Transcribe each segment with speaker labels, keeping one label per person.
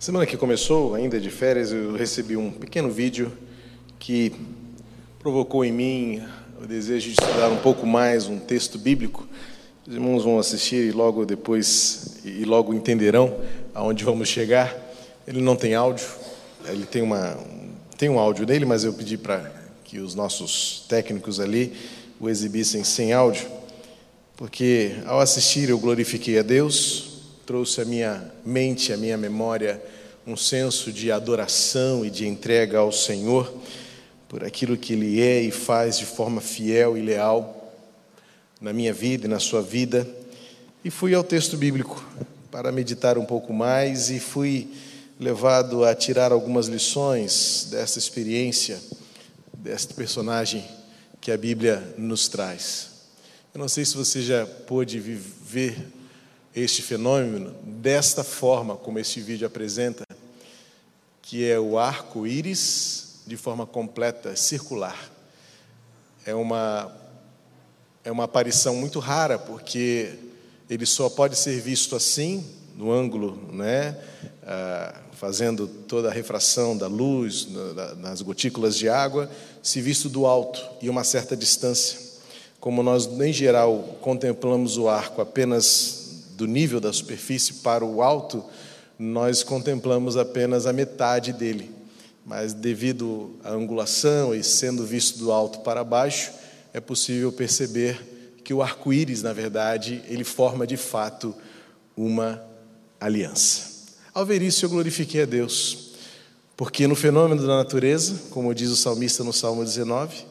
Speaker 1: Semana que começou, ainda de férias, eu recebi um pequeno vídeo que provocou em mim o desejo de estudar um pouco mais um texto bíblico. Os irmãos vão assistir e logo depois e logo entenderão aonde vamos chegar. Ele não tem áudio, ele tem uma tem um áudio dele, mas eu pedi para que os nossos técnicos ali o exibissem sem áudio, porque ao assistir eu glorifiquei a Deus, trouxe à minha mente, à minha memória, um senso de adoração e de entrega ao Senhor por aquilo que Ele é e faz de forma fiel e leal na minha vida e na sua vida. E fui ao texto bíblico para meditar um pouco mais e fui levado a tirar algumas lições dessa experiência, deste personagem que a Bíblia nos traz. Eu não sei se você já pôde viver este fenômeno desta forma como este vídeo apresenta, que é o arco-íris de forma completa, circular. É uma, é uma aparição muito rara, porque ele só pode ser visto assim, no ângulo, né, ah, fazendo toda a refração da luz, nas gotículas de água, se visto do alto e uma certa distância. Como nós, em geral, contemplamos o arco apenas do nível da superfície para o alto, nós contemplamos apenas a metade dele. Mas devido à angulação e sendo visto do alto para baixo, é possível perceber que o arco-íris, na verdade, ele forma de fato uma aliança. Ao ver isso, eu glorifiquei a Deus, porque no fenômeno da natureza, como diz o salmista no Salmo 19,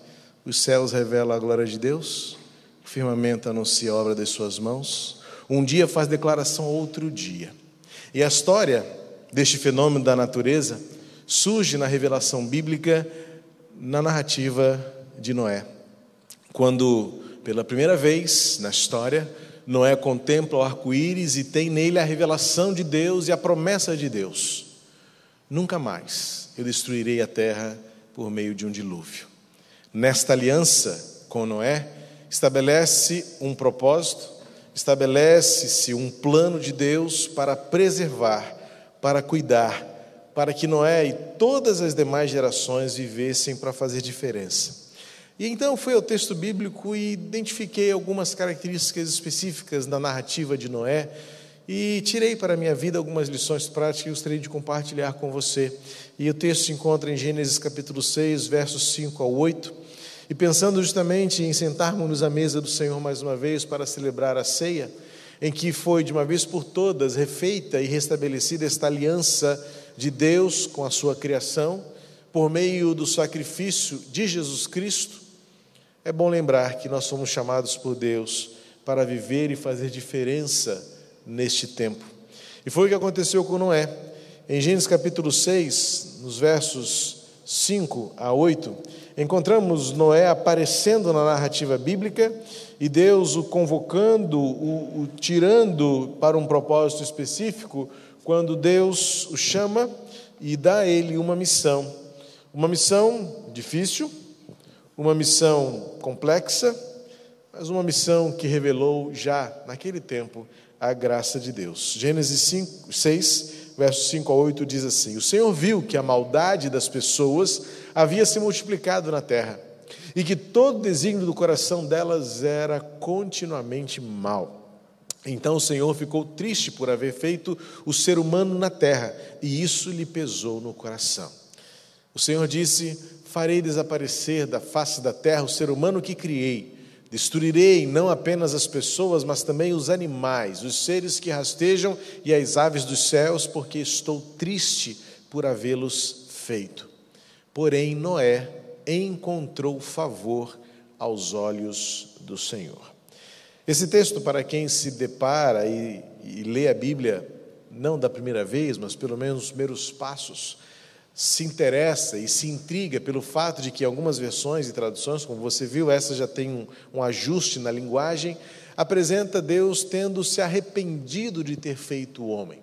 Speaker 1: os céus revelam a glória de Deus, o firmamento anuncia a obra das suas mãos, um dia faz declaração outro dia. E a história deste fenômeno da natureza surge na revelação bíblica, na narrativa de Noé. Quando, pela primeira vez na história, Noé contempla o arco-íris e tem nele a revelação de Deus e a promessa de Deus: Nunca mais eu destruirei a terra por meio de um dilúvio. Nesta aliança com Noé, estabelece um propósito estabelece-se um plano de Deus para preservar, para cuidar, para que Noé e todas as demais gerações vivessem para fazer diferença. E então fui ao texto bíblico e identifiquei algumas características específicas da narrativa de Noé e tirei para a minha vida algumas lições práticas que gostaria de compartilhar com você. E o texto se encontra em Gênesis capítulo 6, versos 5 ao 8. E pensando justamente em sentarmos-nos à mesa do Senhor mais uma vez para celebrar a ceia, em que foi de uma vez por todas refeita e restabelecida esta aliança de Deus com a sua criação, por meio do sacrifício de Jesus Cristo, é bom lembrar que nós somos chamados por Deus para viver e fazer diferença neste tempo. E foi o que aconteceu com Noé. Em Gênesis capítulo 6, nos versos 5 a 8, encontramos Noé aparecendo na narrativa bíblica e Deus o convocando, o, o tirando para um propósito específico, quando Deus o chama e dá a ele uma missão. Uma missão difícil, uma missão complexa, mas uma missão que revelou já naquele tempo a graça de Deus. Gênesis 5, 6, versos 5 a 8 diz assim: O Senhor viu que a maldade das pessoas havia se multiplicado na terra e que todo desígnio do coração delas era continuamente mal. Então o Senhor ficou triste por haver feito o ser humano na terra, e isso lhe pesou no coração. O Senhor disse: Farei desaparecer da face da terra o ser humano que criei Destruirei não apenas as pessoas, mas também os animais, os seres que rastejam e as aves dos céus, porque estou triste por havê-los feito. Porém, Noé encontrou favor aos olhos do Senhor. Esse texto, para quem se depara e, e lê a Bíblia, não da primeira vez, mas pelo menos os primeiros passos, se interessa e se intriga pelo fato de que algumas versões e traduções, como você viu, essa já tem um, um ajuste na linguagem, apresenta Deus tendo se arrependido de ter feito o homem.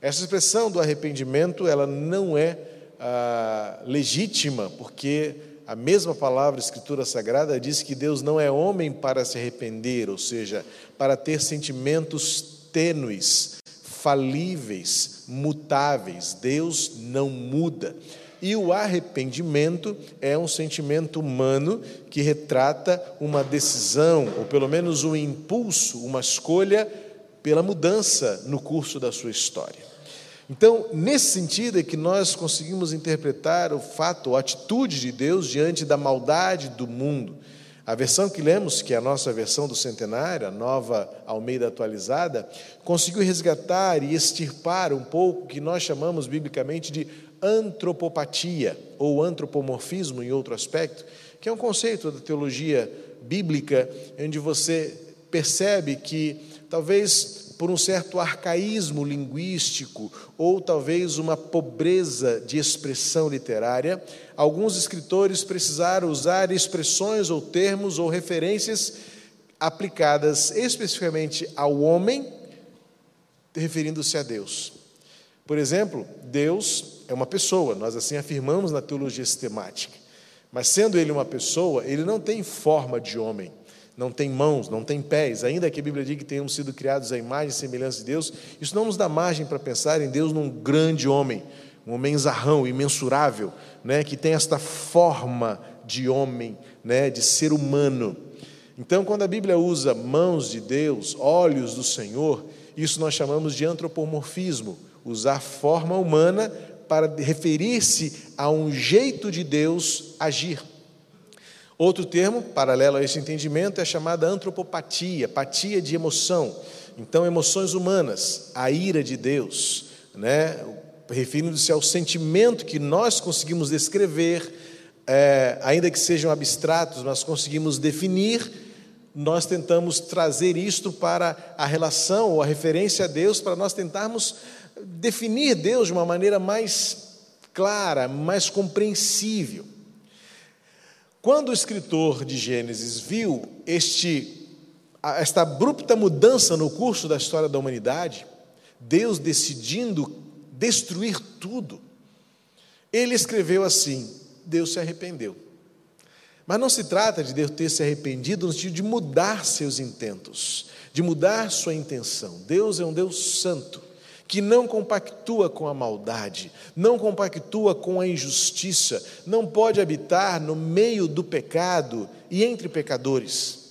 Speaker 1: Essa expressão do arrependimento, ela não é ah, legítima, porque a mesma palavra Escritura Sagrada diz que Deus não é homem para se arrepender, ou seja, para ter sentimentos tênues, falíveis, mutáveis. Deus não muda. E o arrependimento é um sentimento humano que retrata uma decisão, ou pelo menos um impulso, uma escolha pela mudança no curso da sua história. Então, nesse sentido é que nós conseguimos interpretar o fato, a atitude de Deus diante da maldade do mundo. A versão que lemos, que é a nossa versão do centenário, a nova Almeida atualizada, conseguiu resgatar e extirpar um pouco o que nós chamamos biblicamente de antropopatia, ou antropomorfismo em outro aspecto, que é um conceito da teologia bíblica, onde você percebe que talvez por um certo arcaísmo linguístico ou talvez uma pobreza de expressão literária, alguns escritores precisaram usar expressões ou termos ou referências aplicadas especificamente ao homem, referindo-se a Deus. Por exemplo, Deus é uma pessoa, nós assim afirmamos na teologia sistemática. Mas sendo ele uma pessoa, ele não tem forma de homem não tem mãos, não tem pés, ainda que a Bíblia diga que tenhamos sido criados à imagem e semelhança de Deus, isso não nos dá margem para pensar em Deus num grande homem, um homem zarrão, imensurável, né, que tem esta forma de homem, né, de ser humano. Então, quando a Bíblia usa mãos de Deus, olhos do Senhor, isso nós chamamos de antropomorfismo, usar forma humana para referir-se a um jeito de Deus agir. Outro termo, paralelo a esse entendimento, é chamada antropopatia, patia de emoção. Então, emoções humanas, a ira de Deus, né? referindo-se ao sentimento que nós conseguimos descrever, é, ainda que sejam abstratos, mas conseguimos definir, nós tentamos trazer isto para a relação ou a referência a Deus, para nós tentarmos definir Deus de uma maneira mais clara, mais compreensível. Quando o escritor de Gênesis viu este, esta abrupta mudança no curso da história da humanidade, Deus decidindo destruir tudo, ele escreveu assim: Deus se arrependeu. Mas não se trata de Deus ter se arrependido no sentido de mudar seus intentos, de mudar sua intenção. Deus é um Deus santo que não compactua com a maldade, não compactua com a injustiça, não pode habitar no meio do pecado e entre pecadores.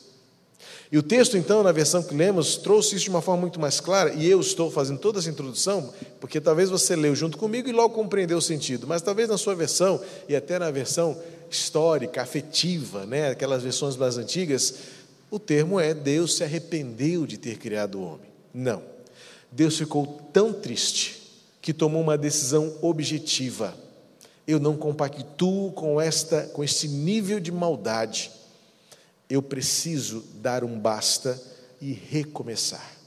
Speaker 1: E o texto, então, na versão que lemos, trouxe isso de uma forma muito mais clara, e eu estou fazendo toda essa introdução, porque talvez você leu junto comigo e logo compreendeu o sentido, mas talvez na sua versão, e até na versão histórica, afetiva, né, aquelas versões mais antigas, o termo é Deus se arrependeu de ter criado o homem. Não. Deus ficou tão triste que tomou uma decisão objetiva. Eu não compactuo com esta com este nível de maldade. Eu preciso dar um basta e recomeçar.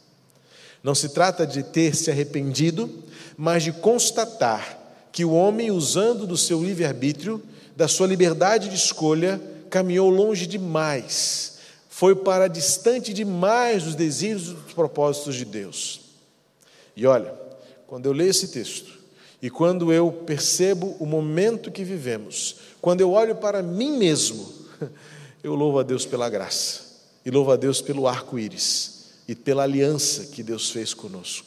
Speaker 1: Não se trata de ter se arrependido, mas de constatar que o homem, usando do seu livre-arbítrio, da sua liberdade de escolha, caminhou longe demais, foi para distante demais dos desígnios e dos propósitos de Deus. E olha, quando eu leio esse texto, e quando eu percebo o momento que vivemos, quando eu olho para mim mesmo, eu louvo a Deus pela graça, e louvo a Deus pelo arco-íris, e pela aliança que Deus fez conosco.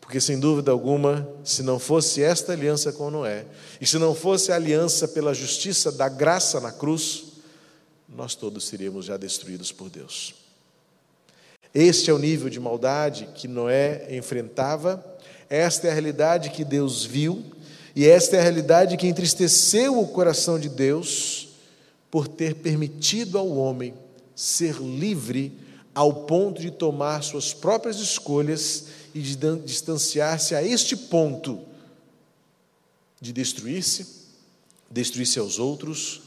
Speaker 1: Porque, sem dúvida alguma, se não fosse esta aliança com Noé, e se não fosse a aliança pela justiça da graça na cruz, nós todos seríamos já destruídos por Deus. Este é o nível de maldade que Noé enfrentava, esta é a realidade que Deus viu, e esta é a realidade que entristeceu o coração de Deus por ter permitido ao homem ser livre ao ponto de tomar suas próprias escolhas e de distanciar-se a este ponto de destruir-se, destruir-se aos outros,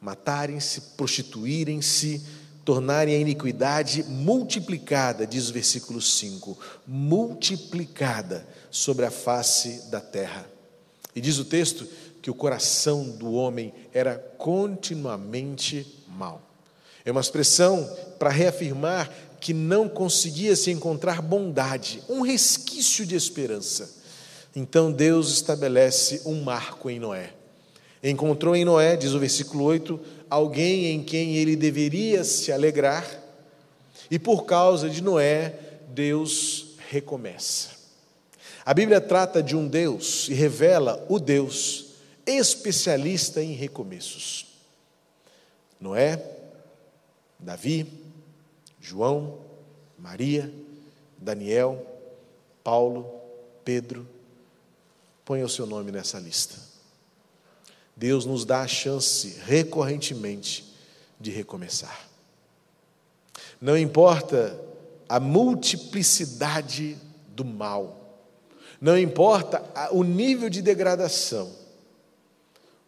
Speaker 1: matarem-se, prostituírem-se, tornarem a iniquidade multiplicada, diz o versículo 5, multiplicada sobre a face da terra. E diz o texto que o coração do homem era continuamente mau. É uma expressão para reafirmar que não conseguia se encontrar bondade, um resquício de esperança. Então Deus estabelece um marco em Noé. Encontrou em Noé, diz o versículo 8, alguém em quem ele deveria se alegrar, e por causa de Noé, Deus recomeça. A Bíblia trata de um Deus e revela o Deus especialista em recomeços. Noé, Davi, João, Maria, Daniel, Paulo, Pedro, ponha o seu nome nessa lista. Deus nos dá a chance recorrentemente de recomeçar. Não importa a multiplicidade do mal, não importa o nível de degradação,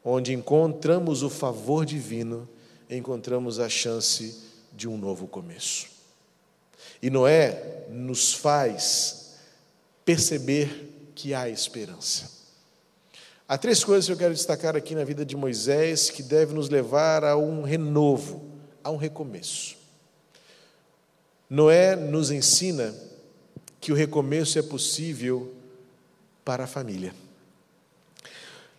Speaker 1: onde encontramos o favor divino, encontramos a chance de um novo começo. E Noé nos faz perceber que há esperança. Há três coisas que eu quero destacar aqui na vida de Moisés que devem nos levar a um renovo, a um recomeço. Noé nos ensina que o recomeço é possível para a família.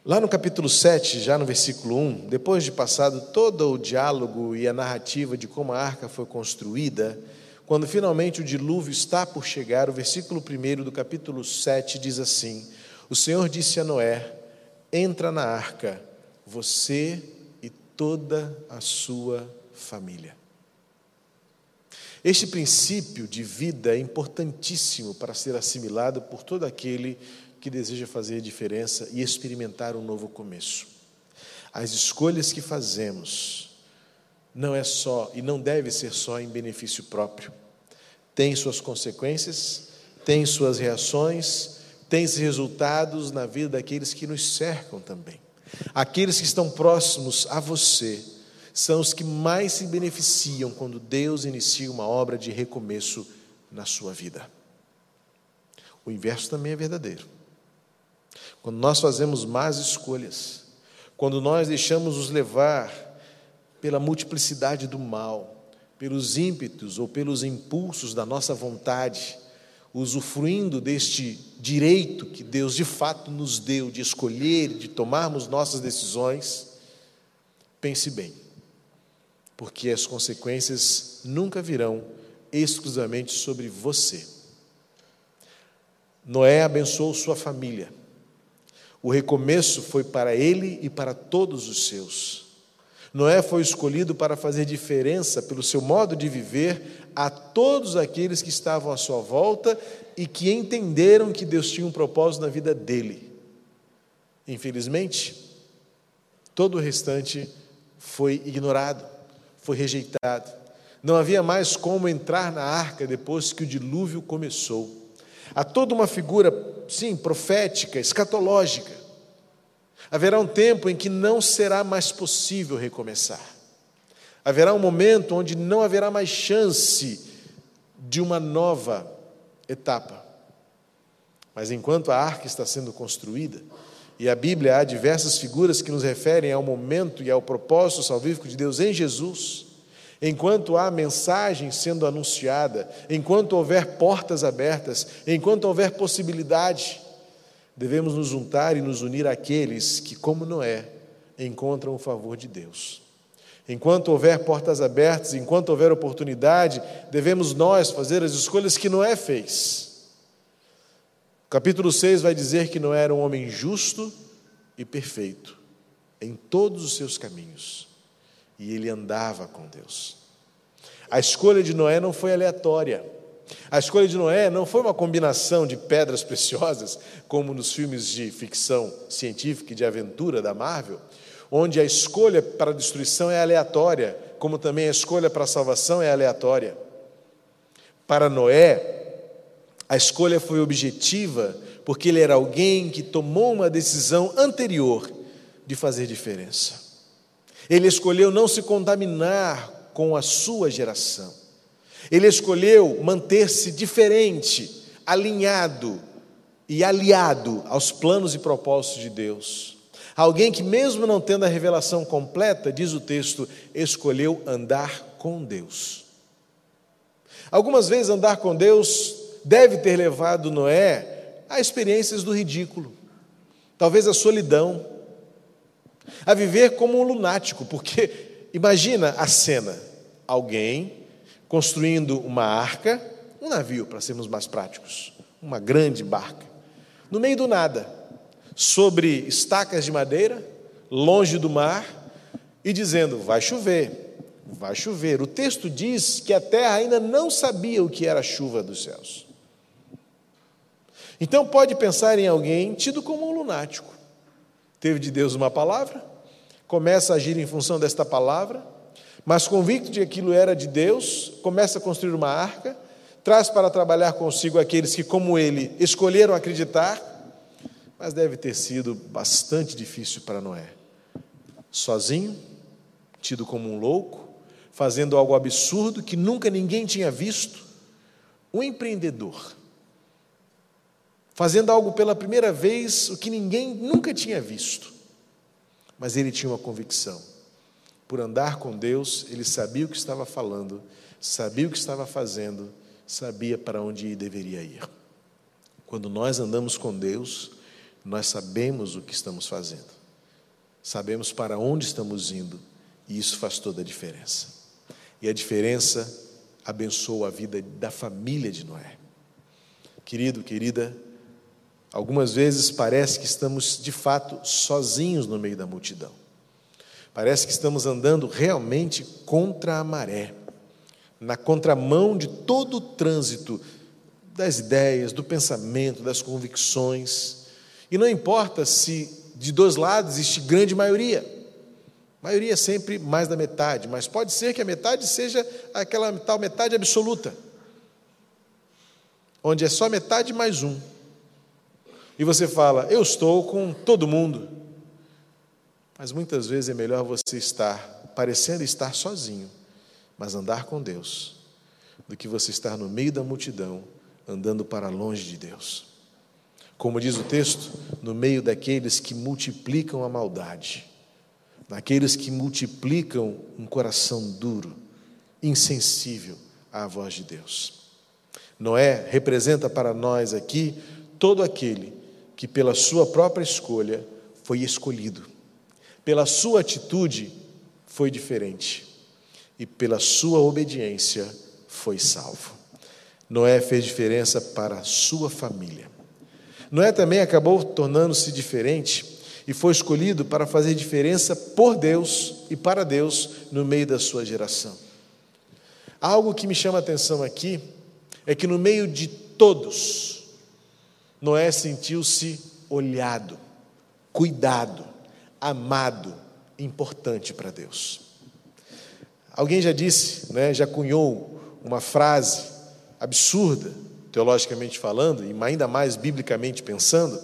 Speaker 1: Lá no capítulo 7, já no versículo 1, depois de passado todo o diálogo e a narrativa de como a arca foi construída, quando finalmente o dilúvio está por chegar, o versículo 1 do capítulo 7 diz assim: O Senhor disse a Noé: Entra na arca, você e toda a sua família. Este princípio de vida é importantíssimo para ser assimilado por todo aquele que deseja fazer diferença e experimentar um novo começo. As escolhas que fazemos não é só e não deve ser só em benefício próprio. Tem suas consequências, tem suas reações, tem resultados na vida daqueles que nos cercam também. Aqueles que estão próximos a você são os que mais se beneficiam quando Deus inicia uma obra de recomeço na sua vida. O inverso também é verdadeiro. Quando nós fazemos más escolhas, quando nós deixamos nos levar pela multiplicidade do mal, pelos ímpetos ou pelos impulsos da nossa vontade, usufruindo deste direito que Deus de fato nos deu de escolher, de tomarmos nossas decisões, pense bem, porque as consequências nunca virão exclusivamente sobre você. Noé abençoou sua família. O recomeço foi para ele e para todos os seus. Noé foi escolhido para fazer diferença pelo seu modo de viver a todos aqueles que estavam à sua volta e que entenderam que Deus tinha um propósito na vida dele. Infelizmente, todo o restante foi ignorado, foi rejeitado. Não havia mais como entrar na arca depois que o dilúvio começou. Há toda uma figura, sim, profética, escatológica, Haverá um tempo em que não será mais possível recomeçar. Haverá um momento onde não haverá mais chance de uma nova etapa. Mas enquanto a arca está sendo construída, e a Bíblia há diversas figuras que nos referem ao momento e ao propósito salvífico de Deus em Jesus, enquanto há mensagem sendo anunciada, enquanto houver portas abertas, enquanto houver possibilidade, devemos nos juntar e nos unir àqueles que, como Noé, encontram o favor de Deus. Enquanto houver portas abertas, enquanto houver oportunidade, devemos nós fazer as escolhas que Noé fez. O capítulo 6 vai dizer que Noé era um homem justo e perfeito em todos os seus caminhos, e ele andava com Deus. A escolha de Noé não foi aleatória. A escolha de Noé não foi uma combinação de pedras preciosas, como nos filmes de ficção científica e de aventura da Marvel, onde a escolha para a destruição é aleatória, como também a escolha para a salvação é aleatória. Para Noé, a escolha foi objetiva, porque ele era alguém que tomou uma decisão anterior de fazer diferença. Ele escolheu não se contaminar com a sua geração. Ele escolheu manter-se diferente, alinhado e aliado aos planos e propósitos de Deus. Alguém que, mesmo não tendo a revelação completa, diz o texto, escolheu andar com Deus. Algumas vezes andar com Deus deve ter levado Noé a experiências do ridículo, talvez a solidão, a viver como um lunático, porque imagina a cena: alguém construindo uma arca, um navio, para sermos mais práticos, uma grande barca, no meio do nada, sobre estacas de madeira, longe do mar, e dizendo: vai chover, vai chover. O texto diz que a terra ainda não sabia o que era a chuva dos céus. Então pode pensar em alguém tido como um lunático. Teve de Deus uma palavra, começa a agir em função desta palavra, mas convicto de que aquilo era de Deus, começa a construir uma arca, traz para trabalhar consigo aqueles que, como ele, escolheram acreditar, mas deve ter sido bastante difícil para Noé. Sozinho, tido como um louco, fazendo algo absurdo que nunca ninguém tinha visto, um empreendedor, fazendo algo pela primeira vez, o que ninguém nunca tinha visto. Mas ele tinha uma convicção. Por andar com Deus, ele sabia o que estava falando, sabia o que estava fazendo, sabia para onde deveria ir. Quando nós andamos com Deus, nós sabemos o que estamos fazendo, sabemos para onde estamos indo, e isso faz toda a diferença. E a diferença abençoa a vida da família de Noé. Querido, querida, algumas vezes parece que estamos de fato sozinhos no meio da multidão. Parece que estamos andando realmente contra a maré, na contramão de todo o trânsito das ideias, do pensamento, das convicções. E não importa se de dois lados existe grande maioria. Maioria é sempre mais da metade, mas pode ser que a metade seja aquela tal metade absoluta, onde é só metade mais um. E você fala, eu estou com todo mundo. Mas muitas vezes é melhor você estar parecendo estar sozinho, mas andar com Deus, do que você estar no meio da multidão, andando para longe de Deus. Como diz o texto, no meio daqueles que multiplicam a maldade, daqueles que multiplicam um coração duro, insensível à voz de Deus. Noé representa para nós aqui todo aquele que, pela sua própria escolha, foi escolhido, pela sua atitude, foi diferente, e pela sua obediência, foi salvo. Noé fez diferença para a sua família. Noé também acabou tornando-se diferente e foi escolhido para fazer diferença por Deus e para Deus no meio da sua geração. Algo que me chama a atenção aqui é que no meio de todos, Noé sentiu-se olhado, cuidado, amado, importante para Deus. Alguém já disse, né, já cunhou uma frase absurda teologicamente falando, e ainda mais biblicamente pensando,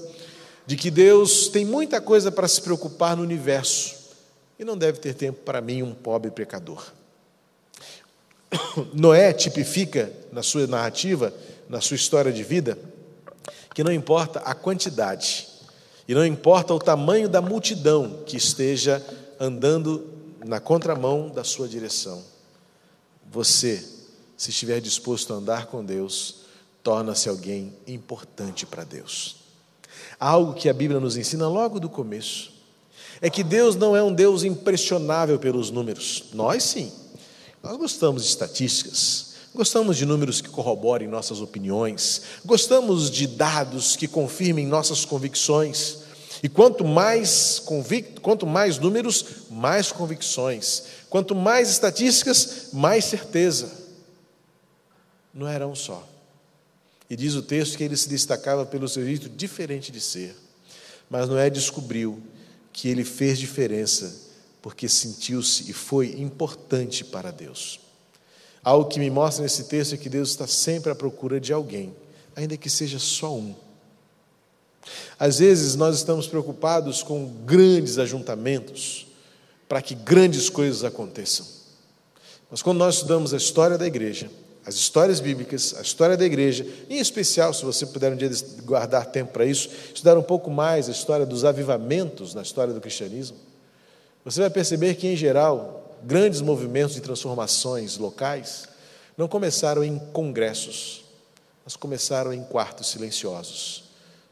Speaker 1: de que Deus tem muita coisa para se preocupar no universo e não deve ter tempo para mim, um pobre pecador. Noé tipifica na sua narrativa, na sua história de vida, que não importa a quantidade e não importa o tamanho da multidão que esteja andando na contramão da sua direção. Você, se estiver disposto a andar com Deus, torna-se alguém importante para Deus. Algo que a Bíblia nos ensina logo do começo é que Deus não é um Deus impressionável pelos números. Nós sim. Nós gostamos de estatísticas, gostamos de números que corroborem nossas opiniões, gostamos de dados que confirmem nossas convicções. E quanto mais convicto, quanto mais números, mais convicções. Quanto mais estatísticas, mais certeza. Não era um só. E diz o texto que ele se destacava pelo seu jeito diferente de ser. Mas Noé descobriu que ele fez diferença porque sentiu-se e foi importante para Deus. Algo que me mostra nesse texto é que Deus está sempre à procura de alguém, ainda que seja só um. Às vezes nós estamos preocupados com grandes ajuntamentos para que grandes coisas aconteçam. Mas quando nós estudamos a história da igreja, as histórias bíblicas, a história da igreja, em especial, se você puder um dia guardar tempo para isso, estudar um pouco mais a história dos avivamentos na história do cristianismo, você vai perceber que, em geral, grandes movimentos de transformações locais não começaram em congressos, mas começaram em quartos silenciosos,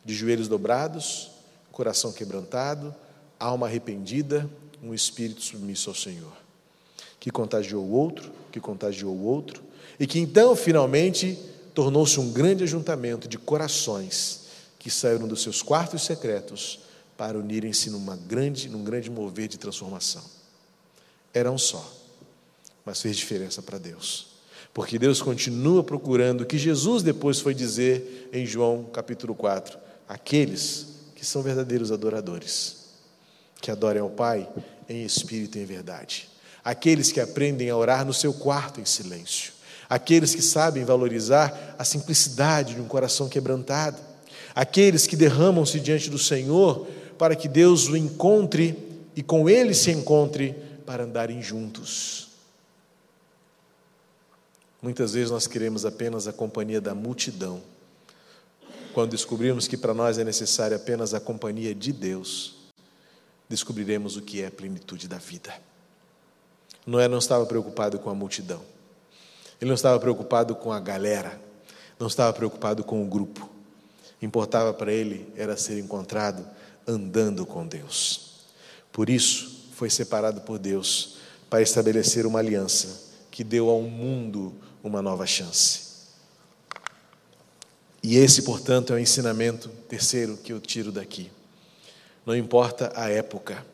Speaker 1: de joelhos dobrados, coração quebrantado, alma arrependida, um espírito submisso ao Senhor, que contagiou o outro, que contagiou o outro, e que então, finalmente, tornou-se um grande ajuntamento de corações que saíram dos seus quartos secretos para unirem-se numa grande, num grande mover de transformação. Era um só, mas fez diferença para Deus. Porque Deus continua procurando o que Jesus depois foi dizer em João capítulo 4: aqueles que são verdadeiros adoradores, que adorem ao Pai em espírito e em verdade, aqueles que aprendem a orar no seu quarto em silêncio, aqueles que sabem valorizar a simplicidade de um coração quebrantado, aqueles que derramam-se diante do Senhor para que Deus o encontre e com ele se encontre para andarem juntos. Muitas vezes nós queremos apenas a companhia da multidão, quando descobrirmos que para nós é necessária apenas a companhia de Deus, descobriremos o que é a plenitude da vida. Noé não estava preocupado com a multidão, ele não estava preocupado com a galera, não estava preocupado com o grupo. Importava para ele era ser encontrado andando com Deus. Por isso, foi separado por Deus para estabelecer uma aliança que deu ao mundo uma nova chance. E esse, portanto, é o ensinamento terceiro que eu tiro daqui. Não importa a época,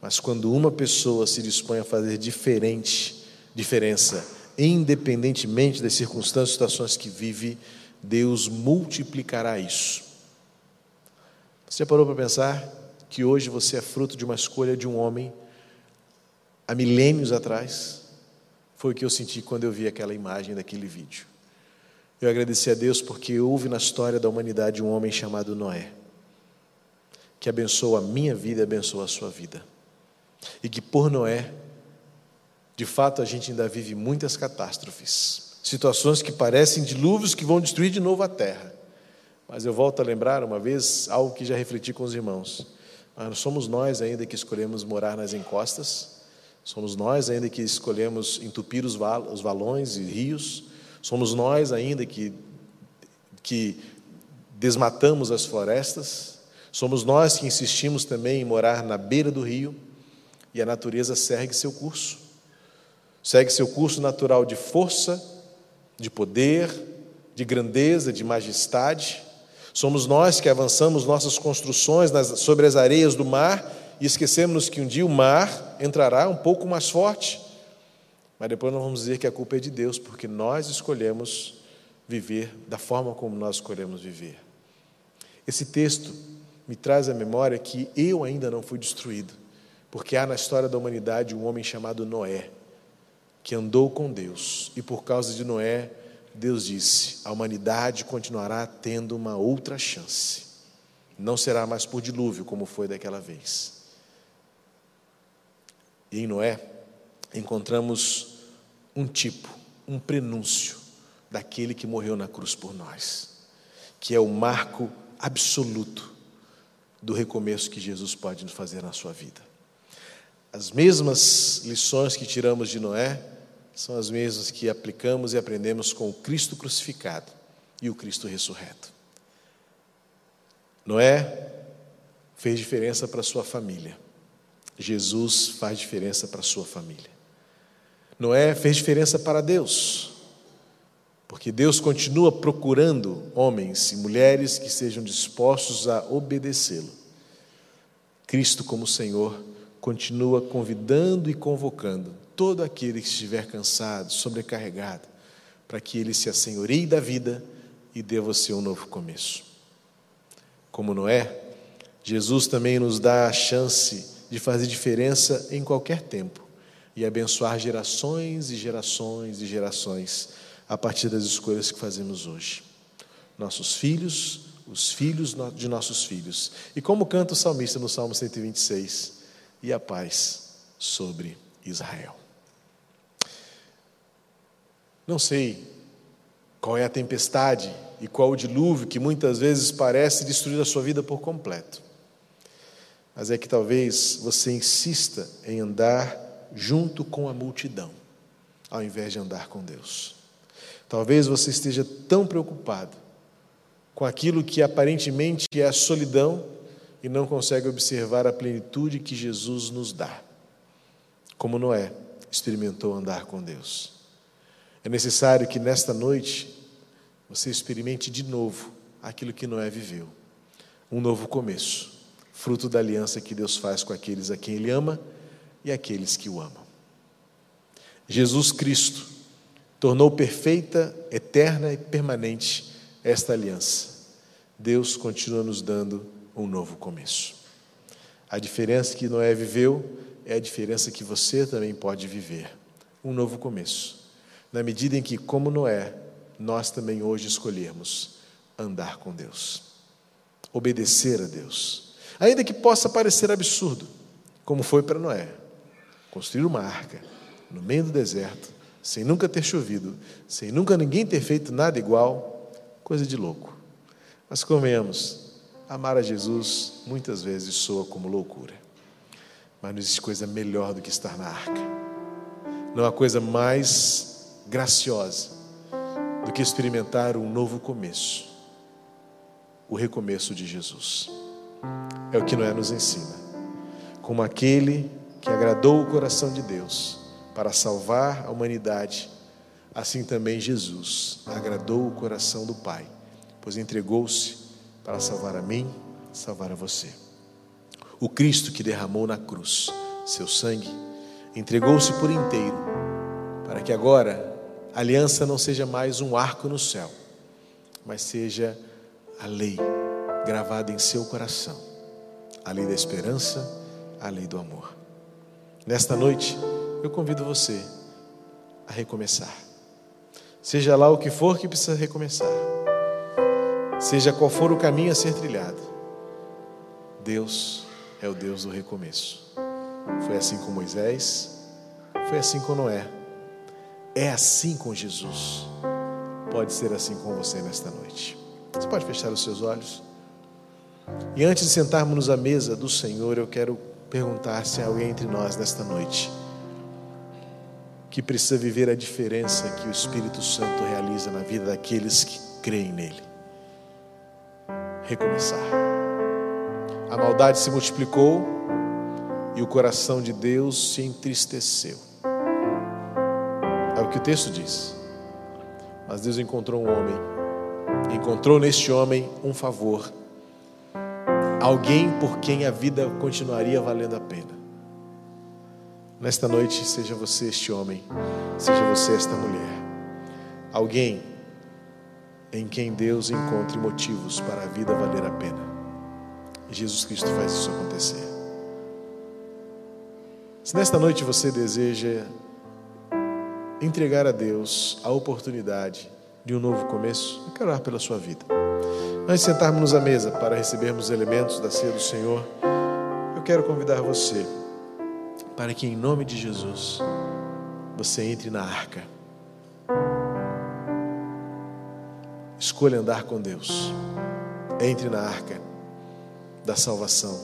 Speaker 1: mas quando uma pessoa se dispõe a fazer diferente, diferença, independentemente das circunstâncias e situações que vive, Deus multiplicará isso. Você parou para pensar que hoje você é fruto de uma escolha de um homem há milênios atrás? Foi o que eu senti quando eu vi aquela imagem daquele vídeo. Eu agradeci a Deus porque houve na história da humanidade um homem chamado Noé, que abençoou a minha vida e abençoou a sua vida. E que por Noé, de fato, a gente ainda vive muitas catástrofes, situações que parecem dilúvios que vão destruir de novo a terra. Mas eu volto a lembrar uma vez algo que já refleti com os irmãos. Mas somos nós ainda que escolhemos morar nas encostas, somos nós ainda que escolhemos entupir os, val os valões e rios, somos nós ainda que, que desmatamos as florestas, somos nós que insistimos também em morar na beira do rio e a natureza segue seu curso. Segue seu curso natural de força, de poder, de grandeza, de majestade. Somos nós que avançamos nossas construções nas, sobre as areias do mar e esquecemos que um dia o mar entrará um pouco mais forte. Mas depois nós vamos dizer que a culpa é de Deus, porque nós escolhemos viver da forma como nós escolhemos viver. Esse texto me traz à memória que eu ainda não fui destruído, porque há na história da humanidade um homem chamado Noé, que andou com Deus, e por causa de Noé, Deus disse: a humanidade continuará tendo uma outra chance. Não será mais por dilúvio, como foi daquela vez. E em Noé, encontramos um tipo, um prenúncio daquele que morreu na cruz por nós, que é o marco absoluto do recomeço que Jesus pode nos fazer na sua vida. As mesmas lições que tiramos de Noé, são as mesmas que aplicamos e aprendemos com o Cristo crucificado e o Cristo ressurreto. Noé fez diferença para sua família. Jesus faz diferença para sua família. Noé fez diferença para Deus, porque Deus continua procurando homens e mulheres que sejam dispostos a obedecê-lo. Cristo, como Senhor, continua convidando e convocando todo aquele que estiver cansado, sobrecarregado, para que ele se assenhoreie da vida e dê a você um novo começo. Como Noé, Jesus também nos dá a chance de fazer diferença em qualquer tempo e abençoar gerações e gerações e gerações a partir das escolhas que fazemos hoje. Nossos filhos, os filhos de nossos filhos. E como canta o salmista no Salmo 126, e a paz sobre Israel. Não sei qual é a tempestade e qual o dilúvio que muitas vezes parece destruir a sua vida por completo. Mas é que talvez você insista em andar junto com a multidão, ao invés de andar com Deus. Talvez você esteja tão preocupado com aquilo que aparentemente é a solidão e não consegue observar a plenitude que Jesus nos dá. Como Noé experimentou andar com Deus. É necessário que nesta noite você experimente de novo aquilo que Noé viveu. um novo começo, fruto da aliança que Deus faz com aqueles a quem Ele ama e aqueles que o amam. Jesus Cristo tornou perfeita, eterna e permanente esta aliança. Deus continua nos dando um novo começo. A diferença que Noé viveu é a diferença que você também pode viver. Um novo começo. Na medida em que, como Noé, nós também hoje escolhermos andar com Deus, obedecer a Deus. Ainda que possa parecer absurdo, como foi para Noé, construir uma arca no meio do deserto, sem nunca ter chovido, sem nunca ninguém ter feito nada igual, coisa de louco. Mas convenhamos, amar a Jesus muitas vezes soa como loucura. Mas não existe coisa melhor do que estar na arca. Não há coisa mais graciosa do que experimentar um novo começo o recomeço de Jesus. É o que Noé nos ensina. Como aquele que agradou o coração de Deus para salvar a humanidade, assim também Jesus agradou o coração do Pai, pois entregou-se para salvar a mim, salvar a você. O Cristo que derramou na cruz seu sangue, entregou-se por inteiro, para que agora a aliança não seja mais um arco no céu, mas seja a lei gravada em seu coração, a lei da esperança, a lei do amor. Nesta noite, eu convido você a recomeçar. Seja lá o que for que precisa recomeçar, seja qual for o caminho a ser trilhado, Deus é o Deus do recomeço. Foi assim com Moisés, foi assim com Noé, é assim com Jesus, pode ser assim com você nesta noite. Você pode fechar os seus olhos? E antes de sentarmos à mesa do Senhor, eu quero perguntar se há alguém entre nós nesta noite que precisa viver a diferença que o Espírito Santo realiza na vida daqueles que creem nele. Recomeçar. A maldade se multiplicou e o coração de Deus se entristeceu. O que o texto diz. Mas Deus encontrou um homem encontrou neste homem um favor, alguém por quem a vida continuaria valendo a pena. Nesta noite, seja você este homem, seja você esta mulher, alguém em quem Deus encontre motivos para a vida valer a pena. Jesus Cristo faz isso acontecer. Se nesta noite você deseja entregar a Deus a oportunidade de um novo começo, eu quero orar pela sua vida. Antes de sentarmos à mesa para recebermos os elementos da ceia do Senhor, eu quero convidar você para que, em nome de Jesus, você entre na arca. Escolha andar com Deus. Entre na arca da salvação.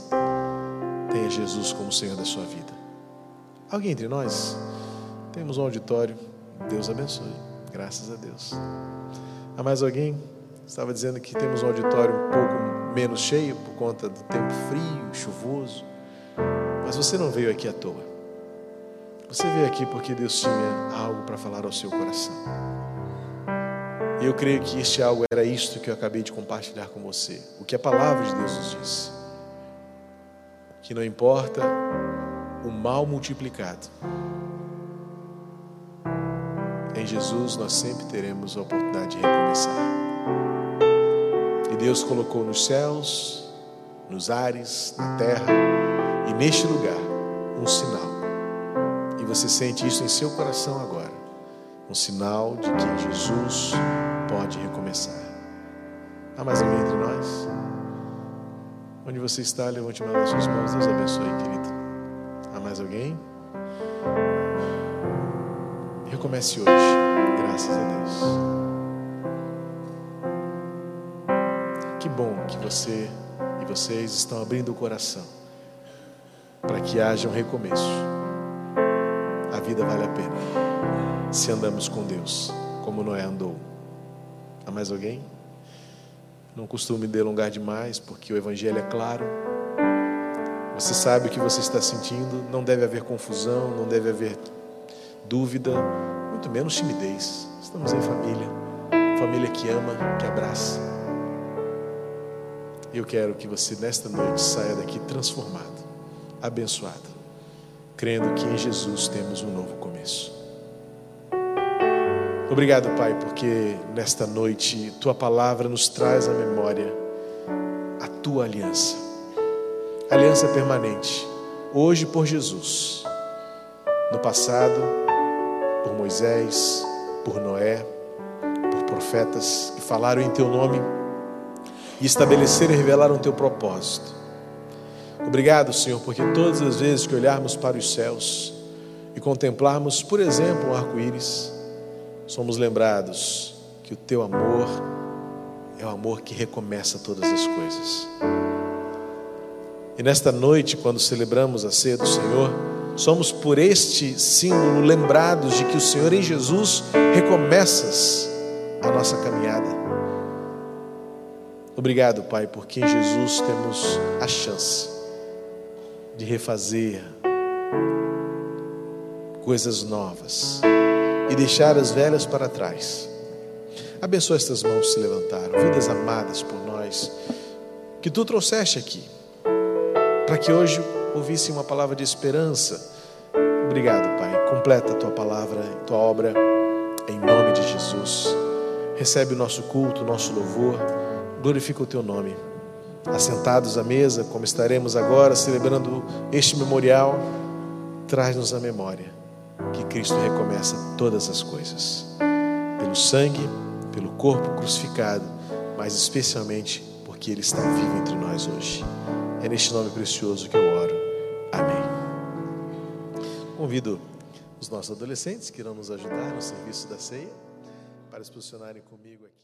Speaker 1: Tenha Jesus como Senhor da sua vida. Alguém entre nós? Temos um auditório. Deus abençoe. Graças a Deus. Há mais alguém? Estava dizendo que temos um auditório um pouco menos cheio por conta do tempo frio, chuvoso. Mas você não veio aqui à toa. Você veio aqui porque Deus tinha algo para falar ao seu coração. E eu creio que este algo era isto que eu acabei de compartilhar com você. O que a palavra de Deus nos diz. Que não importa o mal multiplicado, em Jesus nós sempre teremos a oportunidade de recomeçar. E Deus colocou nos céus, nos ares, na terra e neste lugar um sinal. E você sente isso em seu coração agora. Um sinal de que Jesus pode recomeçar. Há mais alguém entre nós? Onde você está, levante uma das suas mãos. Deus abençoe, querido. Há mais alguém? Comece hoje. Graças a Deus. Que bom que você e vocês estão abrindo o coração para que haja um recomeço. A vida vale a pena se andamos com Deus, como Noé andou. Há mais alguém? Não costumo me delongar demais, porque o Evangelho é claro. Você sabe o que você está sentindo, não deve haver confusão, não deve haver dúvida, muito menos timidez. Estamos em família, família que ama, que abraça. Eu quero que você, nesta noite, saia daqui transformado, abençoado, crendo que em Jesus temos um novo começo. Obrigado, Pai, porque nesta noite tua palavra nos traz à memória a tua aliança, aliança permanente, hoje por Jesus, no passado por Moisés, por Noé, por profetas que falaram em teu nome e estabeleceram e revelaram teu propósito. Obrigado, Senhor, porque todas as vezes que olharmos para os céus e contemplarmos, por exemplo, um arco-íris, somos lembrados que o teu amor é o amor que recomeça todas as coisas. E nesta noite, quando celebramos a ceia do Senhor, somos por este símbolo lembrados de que o Senhor em Jesus recomeças a nossa caminhada. Obrigado, Pai, porque em Jesus temos a chance de refazer coisas novas e deixar as velhas para trás. Abençoa estas mãos que se levantaram, vidas amadas por nós, que tu trouxeste aqui, para que hoje ouvissem uma palavra de esperança. Obrigado, Pai. Completa a tua palavra, a tua obra, em nome de Jesus. Recebe o nosso culto, o nosso louvor glorifica o teu nome. Assentados à mesa, como estaremos agora celebrando este memorial, traz-nos a memória que Cristo recomeça todas as coisas. Pelo sangue, pelo corpo crucificado, mas especialmente porque Ele está vivo entre nós hoje. É neste nome precioso que eu. Amém. Convido os nossos adolescentes que irão nos ajudar no serviço da ceia para se posicionarem comigo aqui.